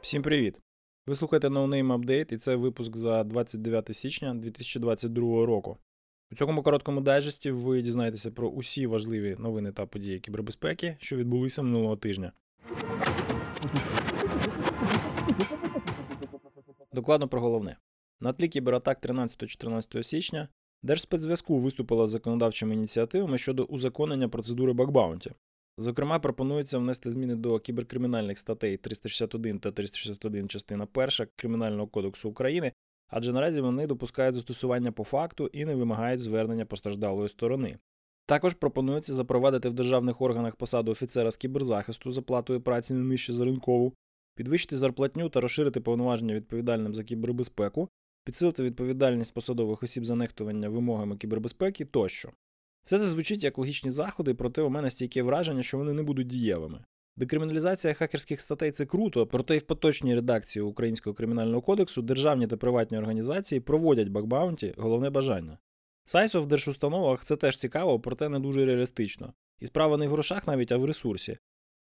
Всім привіт! Ви слухаєте No Name Update і це випуск за 29 січня 2022 року. У цьому короткому дайджесті ви дізнаєтеся про усі важливі новини та події кібербезпеки, що відбулися минулого тижня. Докладно про головне. На тлі кібератак 13-14 січня Держспецзв'язку виступила з законодавчими ініціативами щодо узаконення процедури бакбаунті. Зокрема, пропонується внести зміни до кіберкримінальних статей 361 та 361 частина 1 Кримінального кодексу України, адже наразі вони допускають застосування по факту і не вимагають звернення постраждалої сторони. Також пропонується запровадити в державних органах посаду офіцера з кіберзахисту за платою праці не нижче за ринкову, підвищити зарплатню та розширити повноваження відповідальним за кібербезпеку, підсилити відповідальність посадових осіб за нехтування вимогами кібербезпеки тощо. Все це звучить як логічні заходи, проте у мене стійке враження, що вони не будуть дієвими. Декриміналізація хакерських статей це круто, проте і в поточній редакції Українського кримінального кодексу державні та приватні організації проводять бакбаунті, головне бажання. Сайсо в держустановах це теж цікаво, проте не дуже реалістично. І справа не в грошах навіть, а в ресурсі.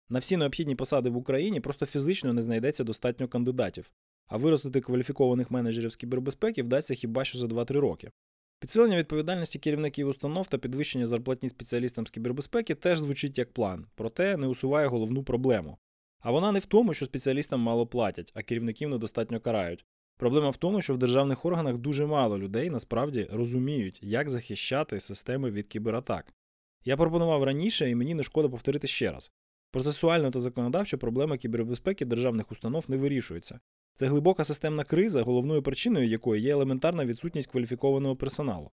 На всі необхідні посади в Україні просто фізично не знайдеться достатньо кандидатів, а виростити кваліфікованих менеджерів з кібербезпеки вдасться хіба що за 2-3 роки. Підсилення відповідальності керівників установ та підвищення зарплатні спеціалістам з кібербезпеки теж звучить як план, проте не усуває головну проблему. А вона не в тому, що спеціалістам мало платять, а керівників недостатньо карають. Проблема в тому, що в державних органах дуже мало людей насправді розуміють, як захищати системи від кібератак. Я пропонував раніше, і мені не шкода повторити ще раз. Процесуально та законодавчо проблема кібербезпеки державних установ не вирішується. Це глибока системна криза, головною причиною якої є елементарна відсутність кваліфікованого персоналу.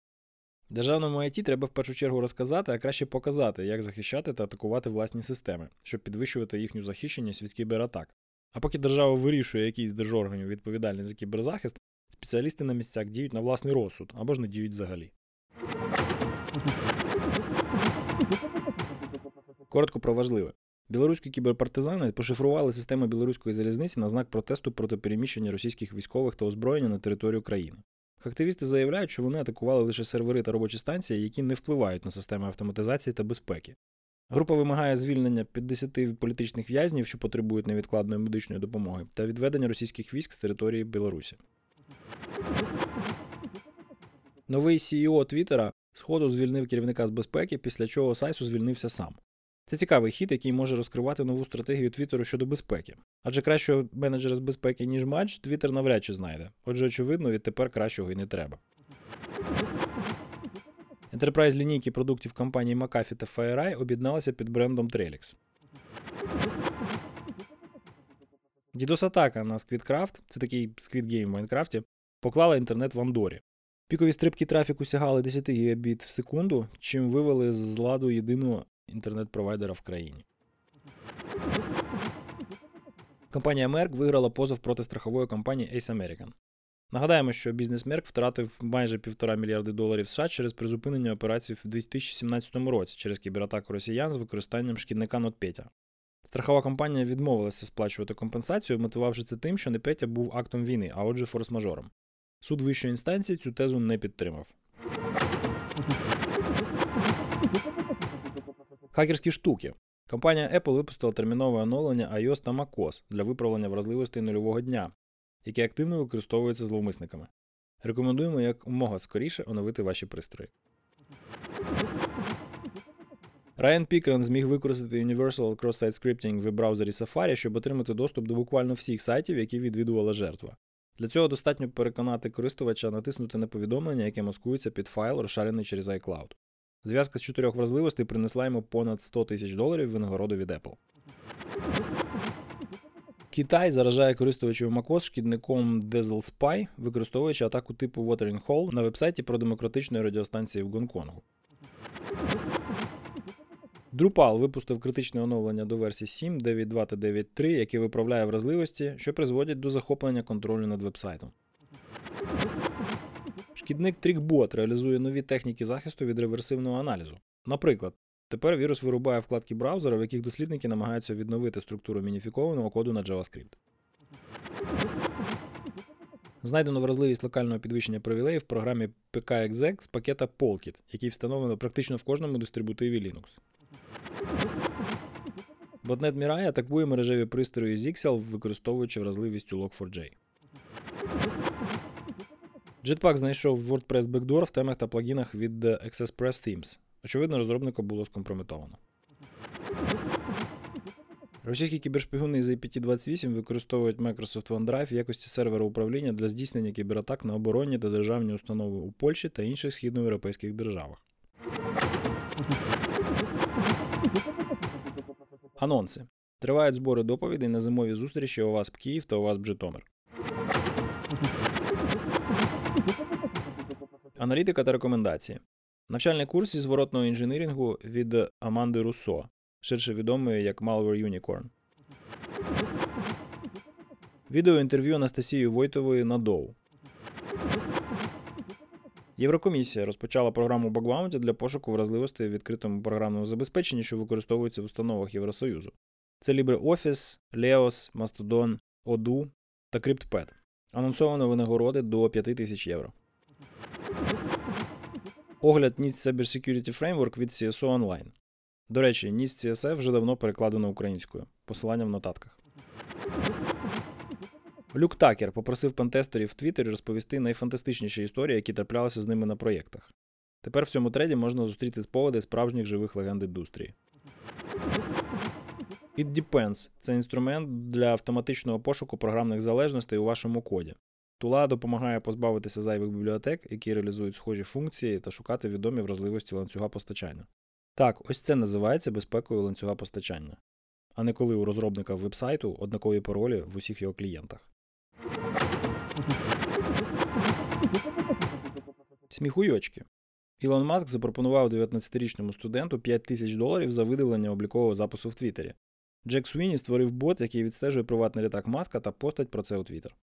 Державному IT треба в першу чергу розказати, а краще показати, як захищати та атакувати власні системи, щоб підвищувати їхню захищеність від кібератак. А поки держава вирішує якийсь держорганів відповідальність за кіберзахист, спеціалісти на місцях діють на власний розсуд або ж не діють взагалі. Коротко про важливе. Білоруські кіберпартизани пошифрували систему білоруської залізниці на знак протесту проти переміщення російських військових та озброєння на територію країни. Активісти заявляють, що вони атакували лише сервери та робочі станції, які не впливають на системи автоматизації та безпеки. Група вимагає звільнення 50 політичних в'язнів, що потребують невідкладної медичної допомоги, та відведення російських військ з території Білорусі. Новий CEO Твіттера сходу звільнив керівника з безпеки, після чого Сайсу звільнився сам. Це цікавий хід, який може розкривати нову стратегію Твіттеру щодо безпеки. Адже кращого менеджера з безпеки, ніж матч, Твіттер навряд чи знайде. Отже, очевидно, відтепер кращого і не треба. Enterprise лінійки продуктів компанії McAfee та FireEye об'єдналися під брендом Trellix. DDoS-атака на SquidCraft, це такий Squid Game в Майнкрафті, поклала інтернет в Андорі. Пікові стрибки трафіку сягали 10 гігабіт в секунду, чим вивели з ладу єдину інтернет-провайдера в країні. Компанія Merck виграла позов проти страхової компанії Ace American. Нагадаємо, що бізнес Merck втратив майже півтора мільярди доларів США через призупинення операцій в 2017 році через кібератаку росіян з використанням шкідника NotPetya. Страхова компанія відмовилася сплачувати компенсацію, мотивувавши це тим, що NotPetya був актом війни, а отже, форс-мажором. Суд вищої інстанції цю тезу не підтримав. Хакерські штуки. Компанія Apple випустила термінове оновлення iOS та macOS для виправлення вразливостей нульового дня, які активно використовуються зловмисниками. Рекомендуємо якомога скоріше оновити ваші пристрої. Райан Пікрен зміг використати Universal Cross-Site Scripting в веб-браузері Safari, щоб отримати доступ до буквально всіх сайтів, які відвідувала жертва. Для цього достатньо переконати користувача натиснути на повідомлення, яке маскується під файл, розшарений через iCloud. Зв'язка з чотирьох вразливостей принесла йому понад 100 тисяч доларів винагороду від Apple. Китай заражає користувачів MacOS шкідником Dazzle Spy, використовуючи атаку типу Watering Hole на вебсайті про демократичної радіостанції в Гонконгу. Drupal випустив критичне оновлення до версії 7, 9.2 та 9.3, яке виправляє вразливості, що призводять до захоплення контролю над вебсайтом. Шкідник TrickBot реалізує нові техніки захисту від реверсивного аналізу. Наприклад, тепер вірус вирубає вкладки браузера, в яких дослідники намагаються відновити структуру мініфікованого коду на JavaScript. Знайдено вразливість локального підвищення привілеїв в програмі PKExec з пакета Polkit, який встановлено практично в кожному дистрибутиві Linux. Ботнет Mirai атакує мережеві пристрої Zixel, використовуючи вразливість у Log4j. Jetpack знайшов WordPress Backdoor в темах та плагінах від ExpressPress Themes. Очевидно, розробника було скомпрометовано. Російські кібершпигуни з IPT28 використовують Microsoft OneDrive в якості сервера управління для здійснення кібератак на оборонні та державні установи у Польщі та інших східноєвропейських державах. Анонси. Тривають збори доповідей на зимові зустрічі у ОВАСП Київ та ОВАСП Житомир. Аналітика та рекомендації. Навчальний курс зі зворотного інженірінгу від Аманди Руссо, ширше відомої як Malware Unicorn. Відео інтерв'ю Анастасії Войтової на Доу. Єврокомісія розпочала програму Bugbounty для пошуку вразливостей в відкритому програмному забезпеченні, що використовується в установах Євросоюзу. Це LibreOffice, Leos, Mastodon, Odoo та CryptPad. Анонсовано винагороди до 5000 євро. Огляд NIST Cyber Security Framework від CSO Online. До речі, NIST CSF вже давно перекладено українською. Посилання в нотатках. Люк Такер попросив пентестерів в Твіттері розповісти найфантастичніші історії, які траплялися з ними на проєктах. Тепер в цьому треді можна зустріти сповіди справжніх живих легенд індустрії. It Depends це інструмент для автоматичного пошуку програмних залежностей у вашому коді. Тула допомагає позбавитися зайвих бібліотек, які реалізують схожі функції та шукати відомі вразливості ланцюга постачання. Так, ось це називається безпекою ланцюга постачання, а не коли у розробника вебсайту однакові паролі в усіх його клієнтах. Сміхуйочки. Ілон Маск запропонував 19-річному студенту 5 тисяч доларів за видалення облікового запису в Твіттері. Джек Суіні створив бот, який відстежує приватний літак Маска та постать про це у Твіттер.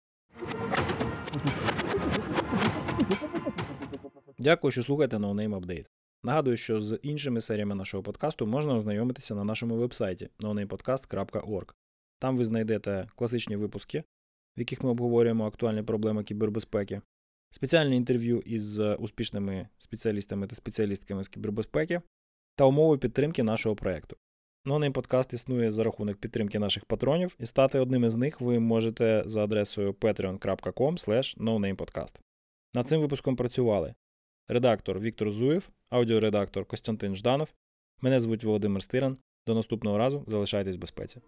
Дякую, що слухаєте No Name Update. Нагадую, що з іншими серіями нашого подкасту можна ознайомитися на нашому вебсайті nonamepodcast.org. Там ви знайдете класичні випуски, в яких ми обговорюємо актуальні проблеми кібербезпеки, спеціальні інтерв'ю із успішними спеціалістами та спеціалістками з кібербезпеки та умови підтримки нашого проєкту. NoName подкаст існує за рахунок підтримки наших патронів, і стати одним із них ви можете за адресою patreon.com. Над цим випуском працювали редактор Віктор Зуєв, аудіоредактор Костянтин Жданов. Мене звуть Володимир Стиран. До наступного разу залишайтесь в безпеці.